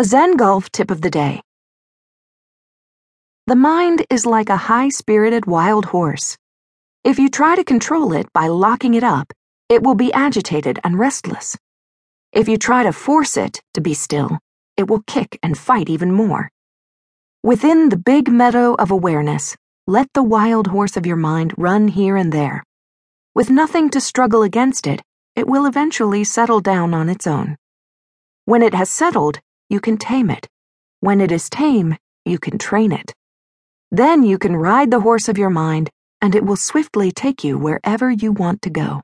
A Zen Golf tip of the day. The mind is like a high spirited wild horse. If you try to control it by locking it up, it will be agitated and restless. If you try to force it to be still, it will kick and fight even more. Within the big meadow of awareness, let the wild horse of your mind run here and there. With nothing to struggle against it, it will eventually settle down on its own. When it has settled, you can tame it. When it is tame, you can train it. Then you can ride the horse of your mind, and it will swiftly take you wherever you want to go.